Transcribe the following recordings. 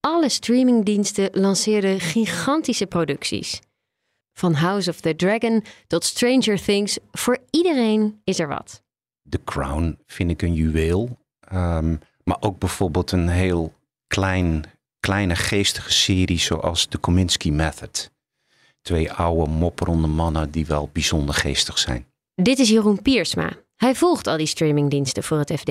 Alle streamingdiensten lanceerden gigantische producties. Van House of the Dragon tot Stranger Things, voor iedereen is er wat. The Crown vind ik een juweel. Ehm, maar ook bijvoorbeeld een heel klein, kleine geestige serie zoals The Kominsky Method. Twee oude mopperonde mannen die wel bijzonder geestig zijn. Dit is Jeroen Piersma. Hij volgt al die streamingdiensten voor het FD.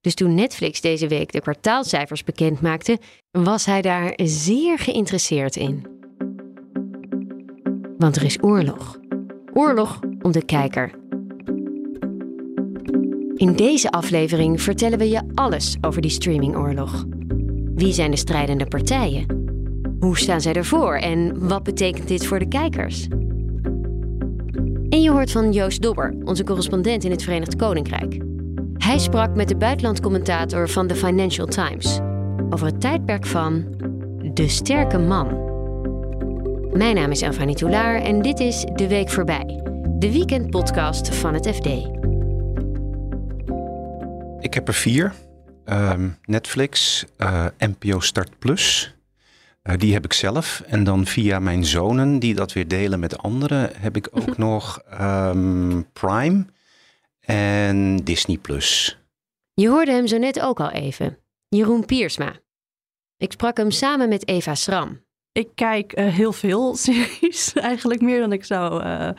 Dus toen Netflix deze week de kwartaalcijfers bekend maakte, was hij daar zeer geïnteresseerd in. Want er is oorlog. Oorlog om de kijker. In deze aflevering vertellen we je alles over die streamingoorlog. Wie zijn de strijdende partijen? Hoe staan zij ervoor en wat betekent dit voor de kijkers? En je hoort van Joost Dobber, onze correspondent in het Verenigd Koninkrijk. Hij sprak met de buitenlandcommentator van The Financial Times over het tijdperk van de sterke man. Mijn naam is Elfanie Toulaar en dit is De Week Voorbij, de weekendpodcast van het FD. Ik heb er vier. Ehm, Netflix, uh, eh, NPO Start Plus. Uh, die heb ik zelf. En dan via mijn zonen, die dat weer delen met anderen, heb ik ook nog um, Prime en Disney Plus. Je hoorde hem zo net ook al even. Jeroen Piersma. Ik sprak hem samen met Eva Schram. Ik kijk uh, heel veel series, eigenlijk meer dan ik zou uh,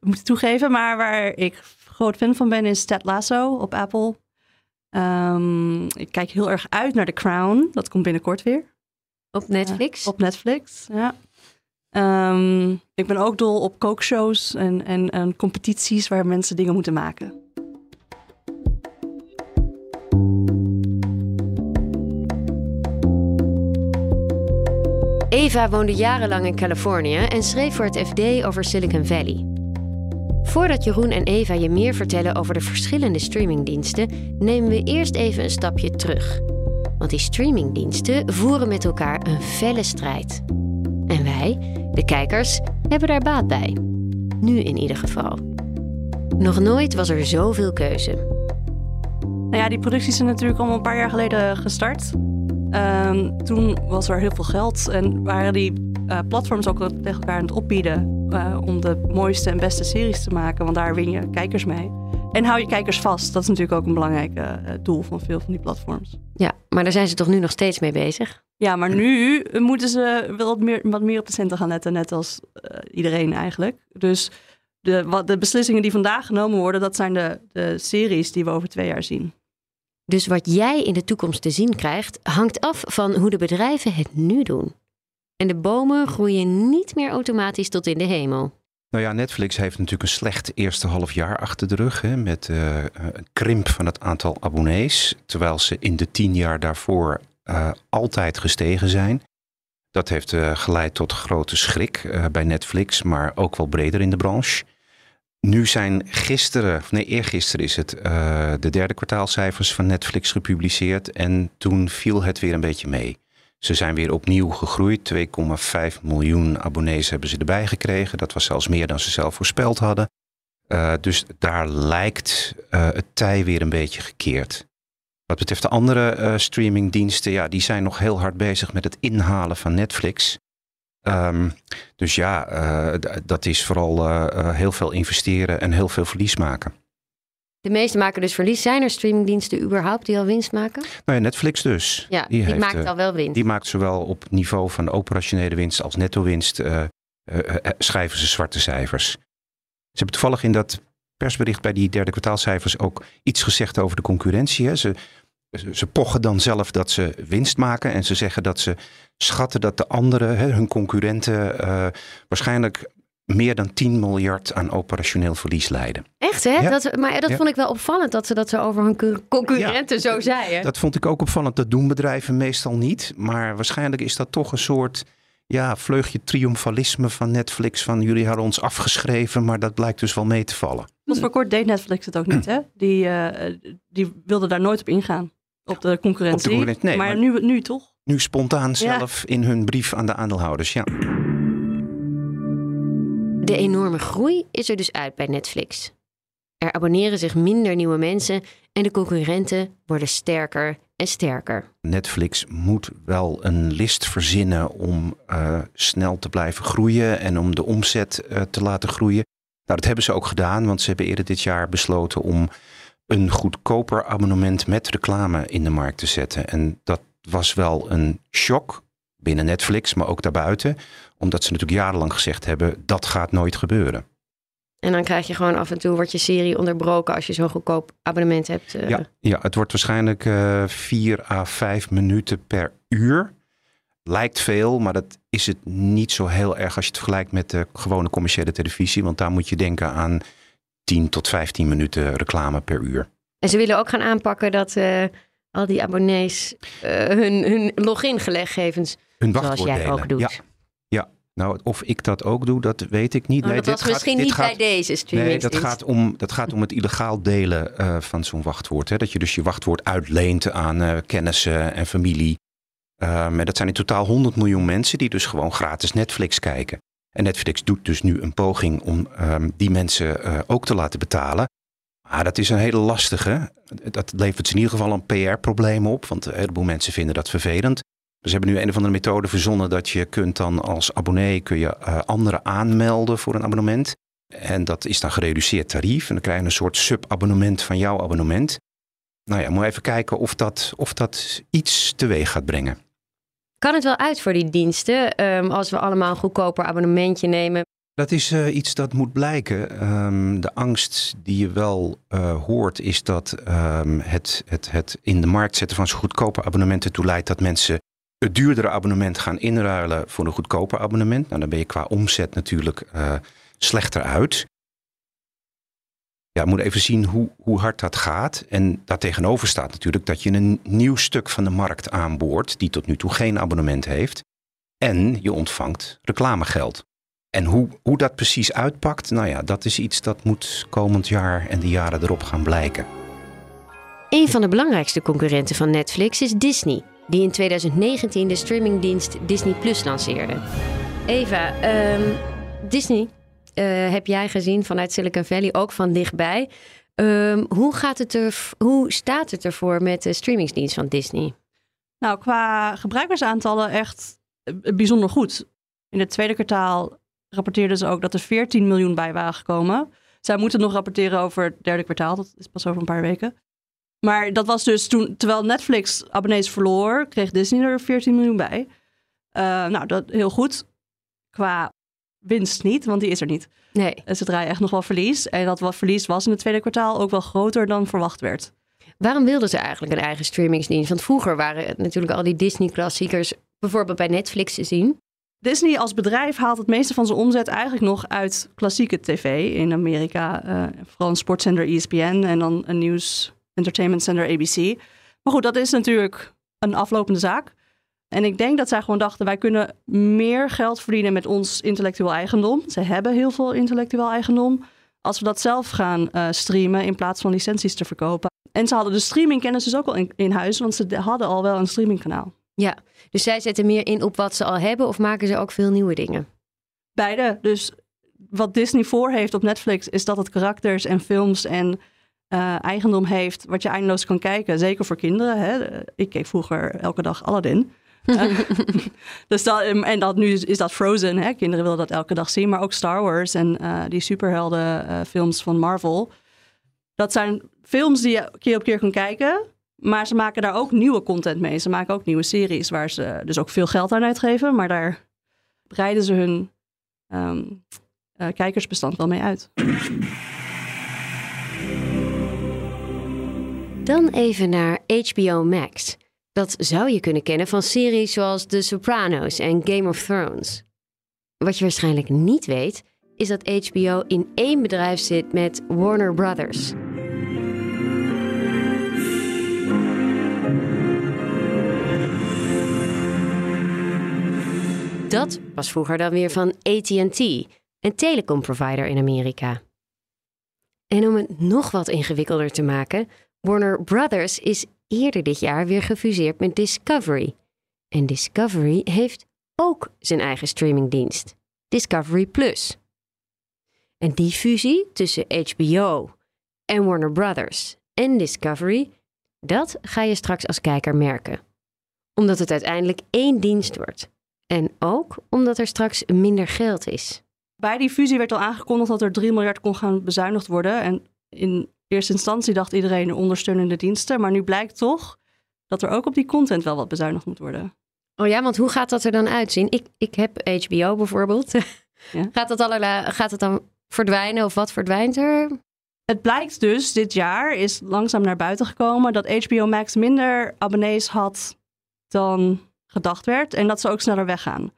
moeten toegeven. Maar waar ik groot fan van ben is Ted Lasso op Apple. Um, ik kijk heel erg uit naar The Crown. Dat komt binnenkort weer. Op Netflix? Uh, op Netflix, ja. Um, ik ben ook dol op kookshows en, en, en competities waar mensen dingen moeten maken. Eva woonde jarenlang in Californië en schreef voor het FD over Silicon Valley. Voordat Jeroen en Eva je meer vertellen over de verschillende streamingdiensten, nemen we eerst even een stapje terug. Want die streamingdiensten voeren met elkaar een felle strijd. En wij, de kijkers, hebben daar baat bij. Nu in ieder geval. Nog nooit was er zoveel keuze. Nou ja, die producties zijn natuurlijk al een paar jaar geleden gestart. Um, toen was er heel veel geld en waren die uh, platforms ook tegen elkaar aan het opbieden uh, om de mooiste en beste series te maken, want daar win je kijkers mee. En hou je kijkers vast. Dat is natuurlijk ook een belangrijk uh, doel van veel van die platforms. Ja, maar daar zijn ze toch nu nog steeds mee bezig? Ja, maar nu moeten ze wel wat meer, wat meer op de centen gaan letten, net als iedereen eigenlijk. Dus de, wat, de beslissingen die vandaag genomen worden, dat zijn de, de series die we over twee jaar zien. Dus wat jij in de toekomst te zien krijgt, hangt af van hoe de bedrijven het nu doen. En de bomen groeien niet meer automatisch tot in de hemel. Nou ja, Netflix heeft natuurlijk een slecht eerste half jaar achter de rug. Hè, met uh, een krimp van het aantal abonnees. Terwijl ze in de tien jaar daarvoor uh, altijd gestegen zijn. Dat heeft uh, geleid tot grote schrik bij Netflix, maar ook wel breder in de branche. Nu zijn gisteren, of nee, eergisteren is het, uh, de derde kwartaalcijfers van Netflix gepubliceerd. En toen viel het weer een beetje mee. Ze zijn weer opnieuw gegroeid. 2,5 miljoen abonnees hebben ze erbij gekregen. Dat was zelfs meer dan ze zelf voorspeld hadden. Uh, dus daar lijkt uh, het tij weer een beetje gekeerd. Wat betreft de andere streamingdiensten, ja, die zijn nog heel hard bezig met het inhalen van Netflix. Um, dus ja, uh, dat is vooral uh, heel veel investeren en heel veel verlies maken. De meeste maken dus verlies. Zijn er streamingdiensten überhaupt die al winst maken? Nou ja, Netflix dus. Ja, die, die heeft, maakt al wel winst. Die maakt zowel op niveau van operationele winst als netto winst. schrijven ze zwarte cijfers. Ze hebben toevallig in dat persbericht bij die derde kwartaalcijfers ook iets gezegd over de concurrentie. Hè. Ze ze pochen dan zelf dat ze winst maken en ze zeggen dat ze schatten dat de anderen, hun concurrenten, uh, waarschijnlijk meer dan 10 miljard aan operationeel verlies leiden. Echt, hè? Ja. Dat, maar dat Ja. vond ik wel opvallend dat ze dat zo over hun co- concurrenten zo zeiden. Dat vond ik ook opvallend. Dat doen bedrijven meestal niet. Maar waarschijnlijk is dat toch een soort ja, vleugje triomfalisme van Netflix. Van jullie hadden ons afgeschreven, maar dat blijkt dus wel mee te vallen. Tot voor kort deed Netflix het ook niet, hè? Die, eh, die wilde daar nooit op ingaan. Op de concurrentie. concurrentie, nee, maar, maar- nu, nu toch? Nu spontaan Ja. zelf in hun brief aan de aandeelhouders. Ja. De enorme groei is er dus uit bij Netflix. Er abonneren zich minder nieuwe mensen en de concurrenten worden sterker en sterker. Netflix moet wel een list verzinnen om eh, snel te blijven groeien en om de omzet eh, te laten groeien. Nou, dat hebben ze ook gedaan, want ze hebben eerder dit jaar besloten om een goedkoper abonnement met reclame in de markt te zetten. En dat was wel een shock binnen Netflix, maar ook daarbuiten, omdat ze natuurlijk jarenlang gezegd hebben dat gaat nooit gebeuren. En dan krijg je gewoon af en toe wordt je serie onderbroken als je zo'n goedkoop abonnement hebt. eh. Ja, ja, het wordt waarschijnlijk eh 4 à 5 minuten per uur. Lijkt veel, maar dat is het niet zo heel erg als je het vergelijkt met de gewone commerciële televisie. Want daar moet je denken aan 10 tot 15 minuten reclame per uur. En ze willen ook gaan aanpakken dat eh, al die abonnees eh, hun, hun logingegevens, Hun zoals wachtwoord jij delen. ook doet. Ja, ja, nou of ik dat ook doe, dat weet ik niet. Oh, Nee, dat dit was gaat- misschien dit niet gaat- bij deze Nee, streamingdienst. dat gaat, om, dat gaat om het illegaal delen eh, van zo'n wachtwoord. Hè? Dat je dus je wachtwoord uitleent aan kennissen en familie. Ehm, en dat zijn in totaal 100 miljoen mensen die dus gewoon gratis Netflix kijken. En Netflix doet dus nu een poging om ehm, die mensen eh, ook te laten betalen. Maar dat is een hele lastige. Dat levert ze in ieder geval een PR-probleem op. Want een heleboel mensen vinden dat vervelend. Ze hebben nu een of andere methode verzonnen dat je kunt dan als abonnee kun je eh, anderen aanmelden voor een abonnement. En dat is dan gereduceerd tarief. En dan krijg je een soort subabonnement van jouw abonnement. Nou ja, moet even kijken of dat, of dat iets teweeg gaat brengen. Kan het wel uit voor die diensten ehm, als we allemaal een goedkoper abonnementje nemen? Dat is eh, iets dat moet blijken. Ehm, de angst die je wel eh, hoort is dat ehm, het, het, het in de markt zetten van zo'n goedkope abonnementen toe leidt dat mensen het duurdere abonnement gaan inruilen voor een goedkoper abonnement. Nou, dan ben je qua omzet natuurlijk eh, slechter uit. Ja, we moeten even zien hoe, hoe hard dat gaat. En daartegenover staat natuurlijk dat je een nieuw stuk van de markt aanboort, die tot nu toe geen abonnement heeft. En je ontvangt reclamegeld. En hoe, hoe dat precies uitpakt, nou ja, dat is iets dat moet komend jaar en de jaren erop gaan blijken. Een van de belangrijkste concurrenten van Netflix is Disney, die in 2019 de streamingdienst Disney Plus lanceerde. Eva, ehm, Disney heb jij gezien vanuit Silicon Valley, ook van dichtbij. Ehm, hoe, gaat het er, hoe staat het ervoor met de streamingsdienst van Disney? Nou, qua gebruikersaantallen echt eh, bijzonder goed. In het tweede kwartaal rapporteerden ze ook dat er 14 miljoen bij waren gekomen. Zij moeten nog rapporteren over het derde kwartaal. Dat is pas over een paar weken. Maar dat was dus toen, terwijl Netflix abonnees verloor, kreeg Disney er 14 miljoen bij. Eh, nou, dat heel goed. Qua winst niet, want die is er niet. Nee. En Ze draaien echt nog wel verlies. En dat wat verlies was in het tweede kwartaal ook wel groter dan verwacht werd. Waarom wilden ze eigenlijk een eigen streamingsdienst? Want vroeger waren het natuurlijk al die Disney-klassiekers bijvoorbeeld bij Netflix te zien. Disney als bedrijf haalt het meeste van zijn omzet eigenlijk nog uit klassieke tv in Amerika. eh, vooral een sportzender ESPN en dan een nieuws entertainment zender ABC. Maar goed, dat is natuurlijk een aflopende zaak. En ik denk dat zij gewoon dachten, wij kunnen meer geld verdienen met ons intellectueel eigendom. Ze hebben heel veel intellectueel eigendom. Als we dat zelf gaan eh, streamen in plaats van licenties te verkopen. En ze hadden de streamingkennis dus ook al in, in huis, want ze hadden al wel een streamingkanaal. Ja, dus zij zetten meer in op wat ze al hebben of maken ze ook veel nieuwe dingen? Beide. Dus wat Disney voor heeft op Netflix is dat het karakters en films en eh, eigendom heeft wat je eindeloos kan kijken. Zeker voor kinderen. Hè. Ik keek vroeger elke dag Aladdin. Dus dat, en dat nu is, dat Frozen. Hè. Kinderen willen dat elke dag zien. Maar ook Star Wars en eh, die superhelden eh, films van Marvel. Dat zijn films die je keer op keer kan kijken. Maar ze maken daar ook nieuwe content mee. Ze maken ook nieuwe series waar ze dus ook veel geld aan uitgeven. Maar daar breiden ze hun ehm, eh, kijkersbestand wel mee uit. Dan even naar HBO Max. Dat zou je kunnen kennen van series zoals The Sopranos en Game of Thrones. Wat je waarschijnlijk niet weet, is dat HBO in één bedrijf zit met Warner Brothers. Dat was vroeger dan weer van AT&T, een telecomprovider in Amerika. En om het nog wat ingewikkelder te maken, Warner Brothers is eerder dit jaar weer gefuseerd met Discovery. En Discovery heeft ook zijn eigen streamingdienst, Discovery Plus. En die fusie tussen HBO en Warner Brothers en Discovery, dat ga je straks als kijker merken. Omdat het uiteindelijk één dienst wordt. En ook omdat er straks minder geld is. Bij die fusie werd al aangekondigd dat er 3 miljard kon gaan bezuinigd worden. En in eerste instantie dacht iedereen ondersteunende diensten. Maar nu blijkt toch dat er ook op die content wel wat bezuinigd moet worden. Oh ja, want hoe gaat dat er dan uitzien? Ik, ik heb HBO bijvoorbeeld. Ja. Gaat, dat allerlei, gaat het dan verdwijnen of wat verdwijnt er? Het blijkt dus dit jaar, is langzaam naar buiten gekomen, dat HBO Max minder abonnees had dan gedacht werd. En dat ze ook sneller weggaan.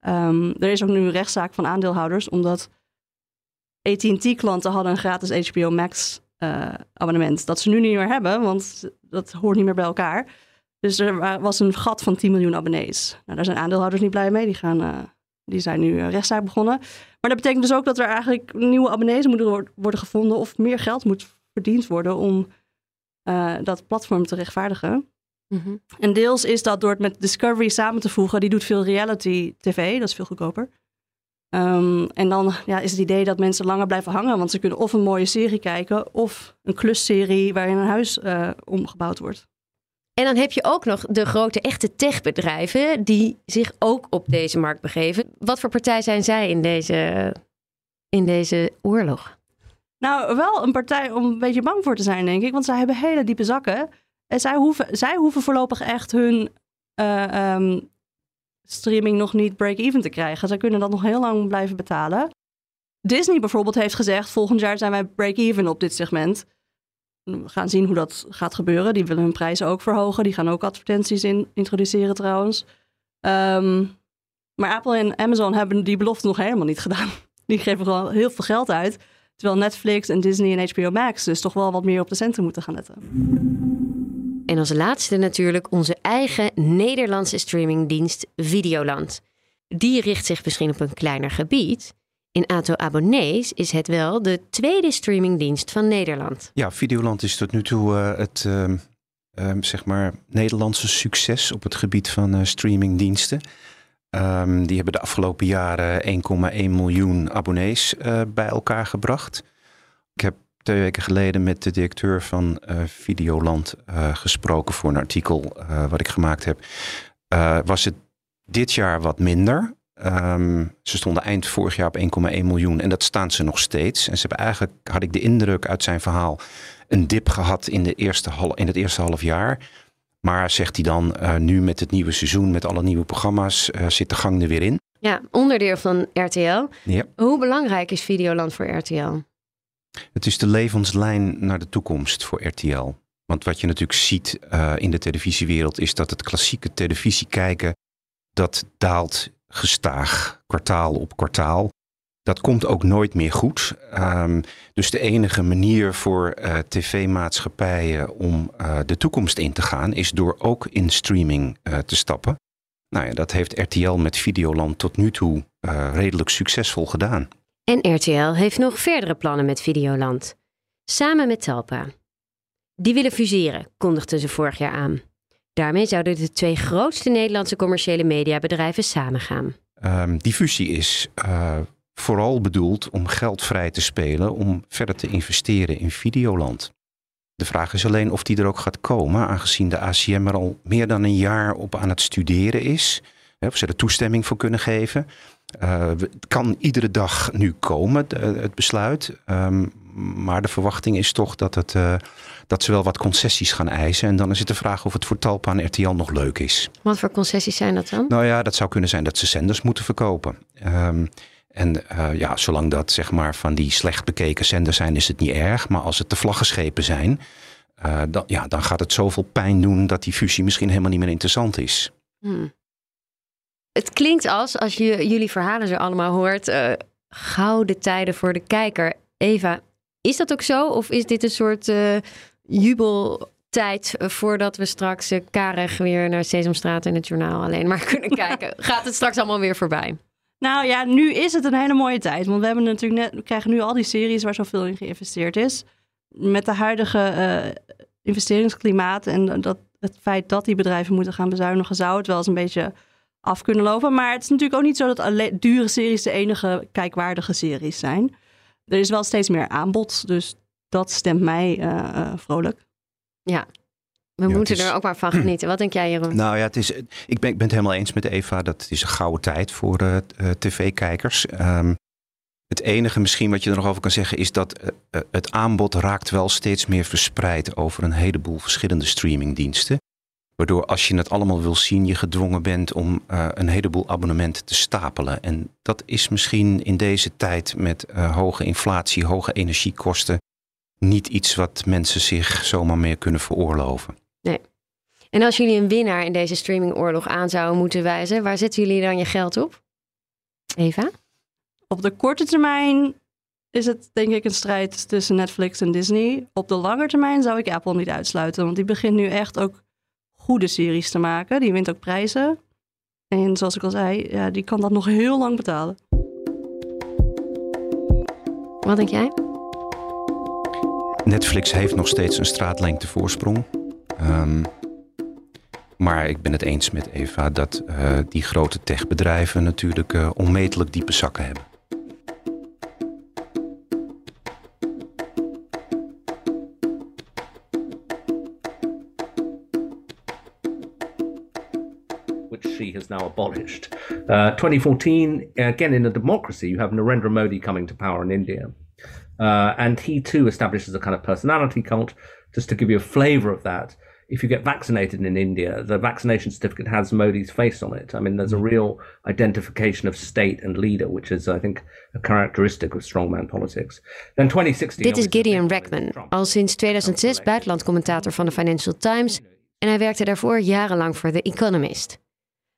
Ehm, er is ook nu een rechtszaak van aandeelhouders, omdat AT&T-klanten hadden een gratis HBO Max eh, abonnement. Dat ze nu niet meer hebben, want dat hoort niet meer bij elkaar. Dus er wa- was een gat van 10 miljoen abonnees. Nou, daar zijn aandeelhouders niet blij mee. Die, gaan, eh, die zijn nu een rechtszaak begonnen. Maar dat betekent dus ook dat er eigenlijk nieuwe abonnees moeten wor- worden gevonden... of meer geld moet verdiend worden om eh, dat platform te rechtvaardigen. En deels is dat door het met Discovery samen te voegen. Die doet veel reality tv, dat is veel goedkoper. Ehm, en dan ja, is het idee dat mensen langer blijven hangen. Want ze kunnen of een mooie serie kijken... of een klusserie waarin een huis eh, omgebouwd wordt. En dan heb je ook nog de grote echte techbedrijven die zich ook op deze markt begeven. Wat voor partij zijn zij in deze, in deze oorlog? Nou, wel een partij om een beetje bang voor te zijn, denk ik. Want zij hebben hele diepe zakken. En zij hoeven, zij hoeven voorlopig echt hun eh, ehm, streaming nog niet break-even te krijgen. Zij kunnen dat nog heel lang blijven betalen. Disney bijvoorbeeld heeft gezegd: volgend jaar zijn wij break-even op dit segment. We gaan zien hoe dat gaat gebeuren. Die willen hun prijzen ook verhogen. Die gaan ook advertenties in introduceren trouwens. Ehm, maar Apple en Amazon hebben die belofte nog helemaal niet gedaan. Die geven gewoon heel veel geld uit. Terwijl Netflix en Disney en HBO Max dus toch wel wat meer op de centen moeten gaan letten. En als laatste natuurlijk onze eigen Nederlandse streamingdienst Videoland. Die richt zich misschien op een kleiner gebied. In aantal abonnees is het wel de tweede streamingdienst van Nederland. Ja, Videoland is tot nu toe eh, het ehm, ehm, zeg maar Nederlandse succes op het gebied van eh, streamingdiensten. Ehm, die hebben de afgelopen jaren 1,1 miljoen abonnees eh, bij elkaar gebracht. Ik heb twee weken geleden met de directeur van eh, Videoland eh, gesproken voor een artikel eh, wat ik gemaakt heb. Was het dit jaar wat minder? Ehm, ze stonden eind vorig jaar op 1,1 miljoen en dat staan ze nog steeds. En ze hebben eigenlijk, had ik de indruk uit zijn verhaal, een dip gehad in, de eerste hal, in het eerste half jaar. Maar zegt hij dan, nu met het nieuwe seizoen, met alle nieuwe programma's, zit de gang er weer in. Ja, onderdeel van RTL. Ja. Hoe belangrijk is Videoland voor RTL? Het is de levenslijn naar de toekomst voor RTL. Want wat je natuurlijk ziet eh, in de televisiewereld is dat het klassieke televisie kijken, dat daalt gestaag, kwartaal op kwartaal. Dat komt ook nooit meer goed. Ehm, dus de enige manier voor eh, tv-maatschappijen om eh, de toekomst in te gaan, is door ook in streaming te stappen. Nou ja, dat heeft RTL met Videoland tot nu toe redelijk succesvol gedaan. En RTL heeft nog verdere plannen met Videoland. Samen met Talpa. Die willen fuseren, kondigden ze vorig jaar aan. Daarmee zouden de twee grootste Nederlandse commerciële mediabedrijven samengaan. Ehm, die fusie is eh, vooral bedoeld om geld vrij te spelen om verder te investeren in Videoland. De vraag is alleen of die er ook gaat komen, aangezien de ACM er al meer dan een jaar op aan het studeren is. Of ze er toestemming voor kunnen geven. Eh, het kan iedere dag nu komen, het besluit. Ehm, maar de verwachting is toch dat, het, eh, dat ze wel wat concessies gaan eisen. En dan is het de vraag of het voor Talpa en RTL nog leuk is. Wat voor concessies zijn dat dan? Nou ja, dat zou kunnen zijn dat ze zenders moeten verkopen. Ehm, en eh, ja, zolang dat zeg maar van die slecht bekeken zenders zijn, is het niet erg. Maar als het de vlaggenschepen zijn, dan, ja, dan gaat het zoveel pijn doen dat die fusie misschien helemaal niet meer interessant is. Hmm. Klinkt als, als je jullie verhalen zo allemaal hoort, eh, gouden tijden voor de kijker. Eva, is dat ook zo? Of is dit een soort uh, jubeltijd voordat we straks uh, karig weer naar Sesamstraat en het journaal alleen maar kunnen kijken? Gaat het straks allemaal weer voorbij? Nou ja, nu is het een hele mooie tijd. Want we hebben natuurlijk net, we krijgen nu al die series waar zoveel in geïnvesteerd is. Met de huidige uh, investeringsklimaat en dat, het feit dat die bedrijven moeten gaan bezuinigen, zou het wel eens een beetje af kunnen lopen. Maar het is natuurlijk ook niet zo dat alleen dure series de enige kijkwaardige series zijn. Er is wel steeds meer aanbod, dus dat stemt mij uh, vrolijk. Ja, we moeten er ook maar van genieten. Wat denk jij, Jeroen? Nou ja, het is, ik, ben, ik ben het helemaal eens met Eva. Dat het is een gouden tijd voor uh, tv-kijkers. Um, het enige misschien wat je er nog over kan zeggen is dat uh, het aanbod raakt wel steeds meer verspreid over een heleboel verschillende streamingdiensten. Waardoor als je het allemaal wil zien, je gedwongen bent om uh, een heleboel abonnementen te stapelen. En dat is misschien in deze tijd met uh, hoge inflatie, hoge energiekosten, niet iets wat mensen zich zomaar meer kunnen veroorloven. Nee. En als jullie een winnaar in deze streamingoorlog aan zouden moeten wijzen, waar zetten jullie dan je geld op? Eva? Op de korte termijn is het denk ik een strijd tussen Netflix en Disney. Op de lange termijn zou ik Apple niet uitsluiten, want die begint nu echt ook goede series te maken. Die wint ook prijzen. En zoals ik al zei, ja, die kan dat nog heel lang betalen. Wat denk jij? Netflix heeft nog steeds een straatlengte voorsprong. Um, maar ik ben het eens met Eva dat uh, die grote techbedrijven natuurlijk uh, onmetelijk diepe zakken hebben. Now abolished. Uh, 2014, again in a democracy, you have Narendra Modi coming to power in India. Uh, and he too establishes a kind of personality cult. Just to give you a flavor of that, if you get vaccinated in India, the vaccination certificate has Modi's face on it. I mean, there's a real identification of state and leader, which is, I think, a characteristic of strongman politics. Then 2016. Dit is Gideon Rackman, al sinds 2006 buitenlandcommentator van de Financial Times. En hij werkte daarvoor jarenlang voor The Economist.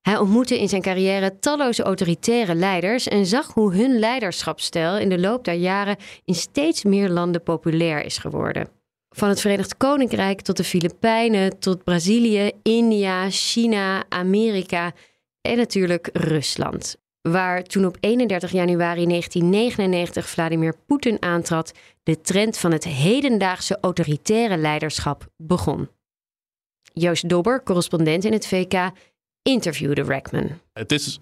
Hij ontmoette in zijn carrière talloze autoritaire leiders en zag hoe hun leiderschapsstijl in de loop der jaren in steeds meer landen populair is geworden. Van het Verenigd Koninkrijk tot de Filipijnen, tot Brazilië, India, China, Amerika en natuurlijk Rusland. Waar toen op 31 januari 1999 Vladimir Poetin aantrad, de trend van het hedendaagse autoritaire leiderschap begon. Joost Dobber, correspondent in het VK, interviewde Rackman. Het is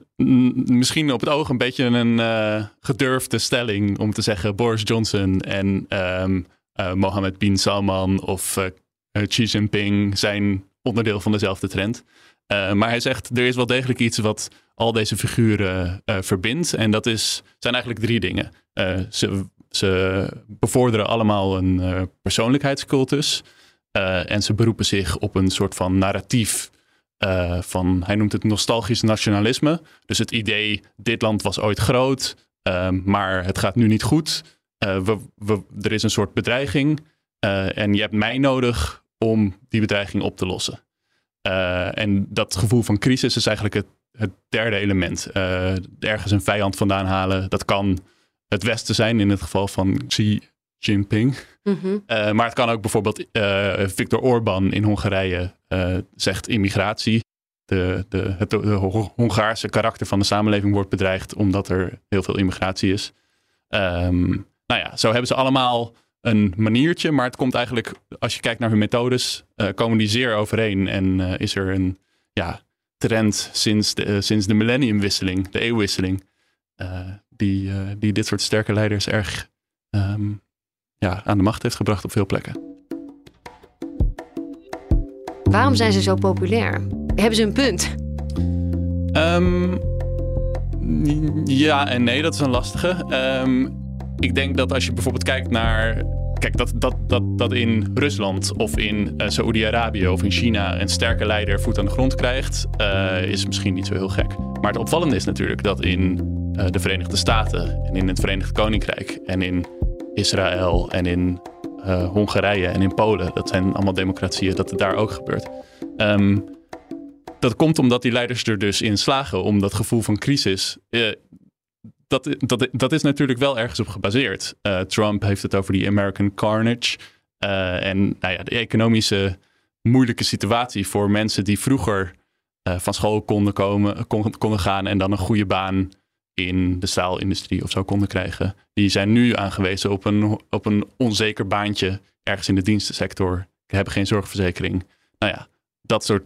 misschien op het oog een beetje een uh, gedurfde stelling om te zeggen Boris Johnson en um, uh, Mohammed bin Salman of uh, Xi Jinping zijn onderdeel van dezelfde trend. maar hij zegt er is wel degelijk iets wat al deze figuren verbindt. En dat is, zijn eigenlijk drie dingen. ze, ze bevorderen allemaal een persoonlijkheidscultus. en ze beroepen zich op een soort van narratief uh, van, hij noemt het nostalgisch nationalisme. Dus het idee, dit land was ooit groot, uh, maar het gaat nu niet goed. Uh, we, we, er is een soort bedreiging en je hebt mij nodig om die bedreiging op te lossen. en dat gevoel van crisis is eigenlijk het, het derde element. ergens een vijand vandaan halen, dat kan het Westen zijn in het geval van Xi Jinping. Mm maar het kan ook bijvoorbeeld Viktor Orban in Hongarije zegt immigratie. De, de, het Hongaarse karakter van de samenleving wordt bedreigd omdat er heel veel immigratie is. Um, nou ja, zo hebben ze allemaal een maniertje, maar het komt eigenlijk, als je kijkt naar hun methodes, komen die zeer overeen. En is er een ja, trend sinds de, sinds de millenniumwisseling, de eeuwwisseling, die, die dit soort sterke leiders erg um, ja, aan de macht heeft gebracht op veel plekken. Waarom zijn ze zo populair? Hebben ze een punt? Um, ja en nee, dat is een lastige. Um, ik denk dat als je bijvoorbeeld kijkt naar. Kijk, dat, dat, dat, dat in Rusland of in uh, Saoedi-Arabië of in China een sterke leider voet aan de grond krijgt, uh, is misschien niet zo heel gek. Maar het opvallende is natuurlijk dat in uh, de Verenigde Staten en in het Verenigd Koninkrijk en in Israël en in uh, Hongarije en in Polen. Dat zijn allemaal democratieën, dat het daar ook gebeurt. Um, dat komt omdat die leiders er dus in slagen om dat gevoel van crisis uh, dat, dat, dat is natuurlijk wel ergens op gebaseerd. Uh, Trump heeft het over die American carnage. En nou ja, de economische moeilijke situatie voor mensen die vroeger van school konden, komen, kon, konden gaan en dan een goede baan in de staalindustrie of zo konden krijgen. Die zijn nu aangewezen op een, op een onzeker baantje ergens in de dienstensector. Hebben geen zorgverzekering. Nou ja, dat soort.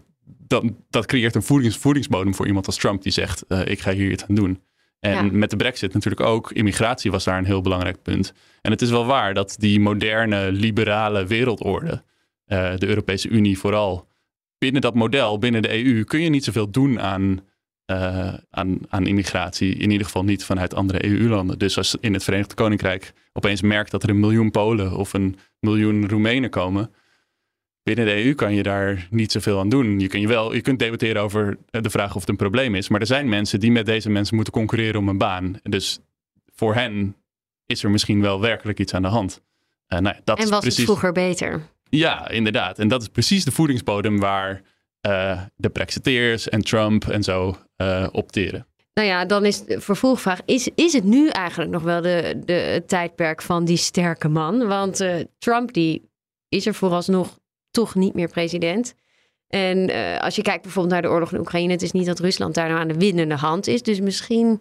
Dat, dat creëert een voedings, voedingsbodem voor iemand als Trump die zegt: uh, Ik ga hier iets aan doen. En ja. met de Brexit natuurlijk ook. Immigratie was daar een heel belangrijk punt. En het is wel waar dat die moderne, liberale wereldorde, uh, de Europese Unie vooral, binnen dat model, binnen de EU, kun je niet zoveel doen aan uh, aan, aan immigratie. In ieder geval niet vanuit andere EU-landen. Dus als in het Verenigd Koninkrijk opeens merkt dat er een miljoen Polen of een miljoen Roemenen komen. Binnen de EU kan je daar niet zoveel aan doen. Je, kun je, wel, je kunt debatteren over de vraag of het een probleem is. Maar er zijn mensen die met deze mensen moeten concurreren om een baan. Dus voor hen is er misschien wel werkelijk iets aan de hand. Uh, nou, dat en was precies... het vroeger beter? Ja, inderdaad. En dat is precies de voedingsbodem waar uh, de Brexiteers en Trump en zo uh, opteren. Nou ja, dan is de vervolgvraag: is, is het nu eigenlijk nog wel de, de, het tijdperk van die sterke man? Want uh, Trump die is er vooralsnog toch niet meer president. En als je kijkt bijvoorbeeld naar de oorlog in Oekraïne, het is niet dat Rusland daar nou aan de winnende hand is. Dus misschien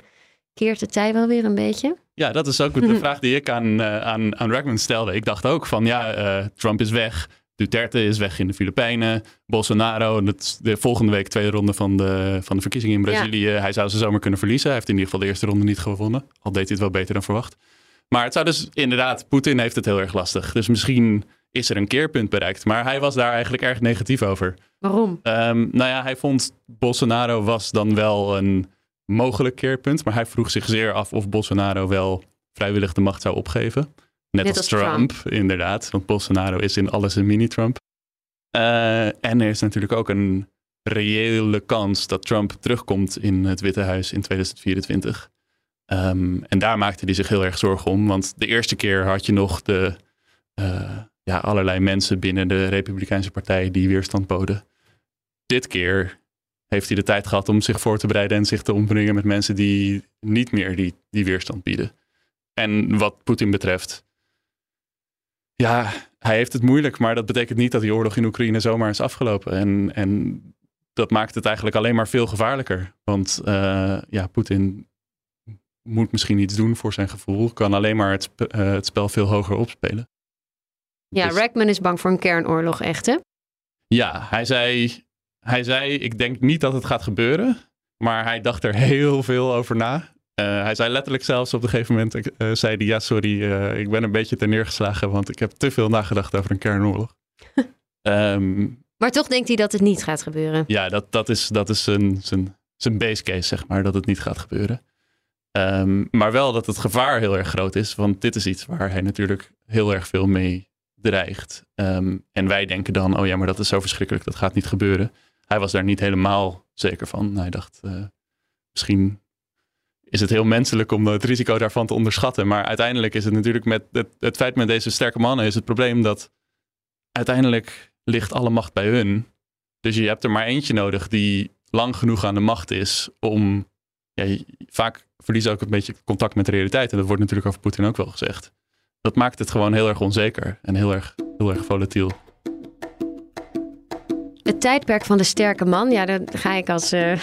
keert de tijd wel weer een beetje. Ja, dat is ook de vraag die ik aan, aan, aan Rackman stelde. Ik dacht ook van ja, Trump is weg. Duterte is weg in de Filipijnen. Bolsonaro, de volgende week tweede ronde van de, van de verkiezingen in Brazilië. Hij zou ze zomaar kunnen verliezen. Hij heeft in ieder geval de eerste ronde niet gewonnen. Al deed hij het wel beter dan verwacht. Maar het zou dus inderdaad, Poetin heeft het heel erg lastig. Dus misschien is er een keerpunt bereikt. Maar hij was daar eigenlijk erg negatief over. Waarom? Um, nou ja, hij vond Bolsonaro was dan wel een mogelijk keerpunt. Maar hij vroeg zich zeer af of Bolsonaro wel vrijwillig de macht zou opgeven. Net, als, Trump, inderdaad. Want Bolsonaro is in alles een mini-Trump. Uh, en er is natuurlijk ook een reële kans dat Trump terugkomt in het Witte Huis in 2024. Um, ehm, en daar maakte hij zich heel erg zorgen om. Want de eerste keer had je nog de, uh, ja, allerlei mensen binnen de Republikeinse Partij die weerstand boden. Dit keer heeft hij de tijd gehad om zich voor te bereiden en zich te omringen met mensen die niet meer die, die weerstand bieden. En wat Poetin betreft, ja, hij heeft het moeilijk, maar dat betekent niet dat die oorlog in Oekraïne zomaar is afgelopen. En, en dat maakt het eigenlijk alleen maar veel gevaarlijker. Want uh, ja, Poetin moet misschien iets doen voor zijn gevoel, kan alleen maar het, uh, het spel veel hoger opspelen. Ja, dus... Rackman is bang voor een kernoorlog, echt hè? Ja, hij zei, hij zei, ik denk niet dat het gaat gebeuren, maar hij dacht er heel veel over na. Uh, hij zei letterlijk zelfs op een gegeven moment, uh, zei hij, ja sorry, uh, ik ben een beetje ten neergeslagen, want ik heb te veel nagedacht over een kernoorlog. um, maar toch denkt hij dat het niet gaat gebeuren? Ja, dat, dat is, dat is zijn, zijn, zijn base case, zeg maar, dat het niet gaat gebeuren. Um, maar wel dat het gevaar heel erg groot is, want dit is iets waar hij natuurlijk heel erg veel mee dreigt. Um, en wij denken dan, oh ja, maar dat is zo verschrikkelijk, dat gaat niet gebeuren. Hij was daar niet helemaal zeker van. Hij dacht, misschien is het heel menselijk om het risico daarvan te onderschatten. Maar uiteindelijk is het natuurlijk met het, het feit met deze sterke mannen is het probleem dat uiteindelijk ligt alle macht bij hun. Dus je hebt er maar eentje nodig die lang genoeg aan de macht is om. Ja, vaak verliezen ook een beetje contact met de realiteit. En dat wordt natuurlijk over Poetin ook wel gezegd. Dat maakt het gewoon heel erg onzeker en heel erg, heel erg volatiel. Het tijdperk van de sterke man, ja, daar ga ik als uh,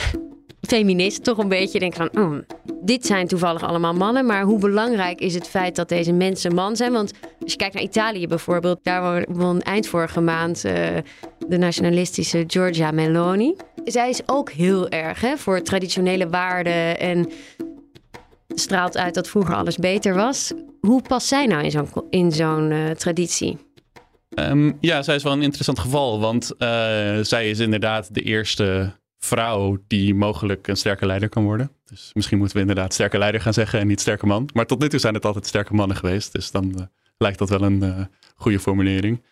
feminist toch een beetje denken van... Oh, dit zijn toevallig allemaal mannen, maar hoe belangrijk is het feit dat deze mensen man zijn? Want als je kijkt naar Italië bijvoorbeeld, daar won eind vorige maand uh, de nationalistische Giorgia Meloni. Zij is ook heel erg hè, voor traditionele waarden en straalt uit dat vroeger alles beter was. Hoe past zij nou in zo'n in zo'n uh, traditie? Um, ja, zij is wel een interessant geval, want uh, zij is inderdaad de eerste vrouw die mogelijk een sterke leider kan worden. Dus misschien moeten we inderdaad sterke leider gaan zeggen en niet sterke man. Maar tot nu toe zijn het altijd sterke mannen geweest. Dus dan uh, lijkt dat wel een uh, goede formulering.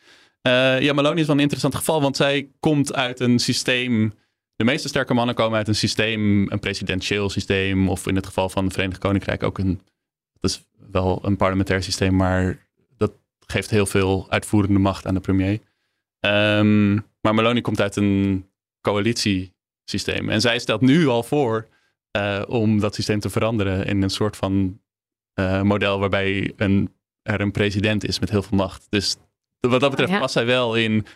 Uh, ja, Meloni is wel een interessant geval, want zij komt uit een systeem. De meeste sterke mannen komen uit een systeem, een presidentieel systeem, of in het geval van het Verenigd Koninkrijk ook een. Dat is wel een parlementair systeem, maar dat geeft heel veel uitvoerende macht aan de premier. Um, maar Meloni komt uit een coalitie systeem. En zij stelt nu al voor uh, om dat systeem te veranderen in een soort van uh, model waarbij een, er een president is met heel veel macht. Dus wat dat betreft ja. past zij wel in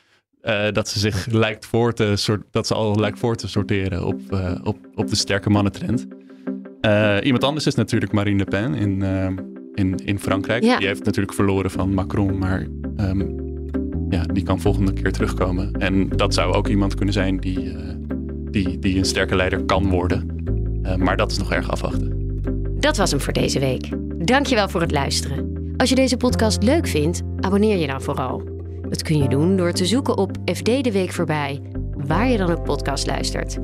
uh, dat ze zich lijkt voor te soort, dat ze al lijkt voor te sorteren op, op, op de sterke mannentrend. iemand anders is natuurlijk Marine Le Pen in, in, in Frankrijk. Ja. Die heeft natuurlijk verloren van Macron, maar um, ja, die kan volgende keer terugkomen. En dat zou ook iemand kunnen zijn die, die, die een sterke leider kan worden. Uh, maar dat is nog erg afwachten. Dat was hem voor deze week. Dankjewel voor het luisteren. Als je deze podcast leuk vindt, abonneer je dan vooral. Dat kun je doen door te zoeken op FD de Week voorbij, waar je dan ook podcast luistert.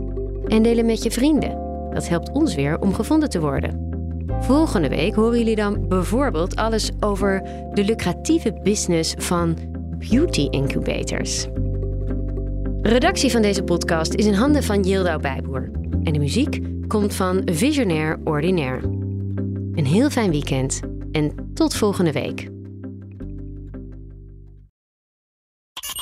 En delen met je vrienden. Dat helpt ons weer om gevonden te worden. Volgende week horen jullie dan bijvoorbeeld alles over de lucratieve business van beauty incubators. Redactie van deze podcast is in handen van Yildau Bijboer. En de muziek komt van Visionair Ordinaire. Een heel fijn weekend en tot volgende week.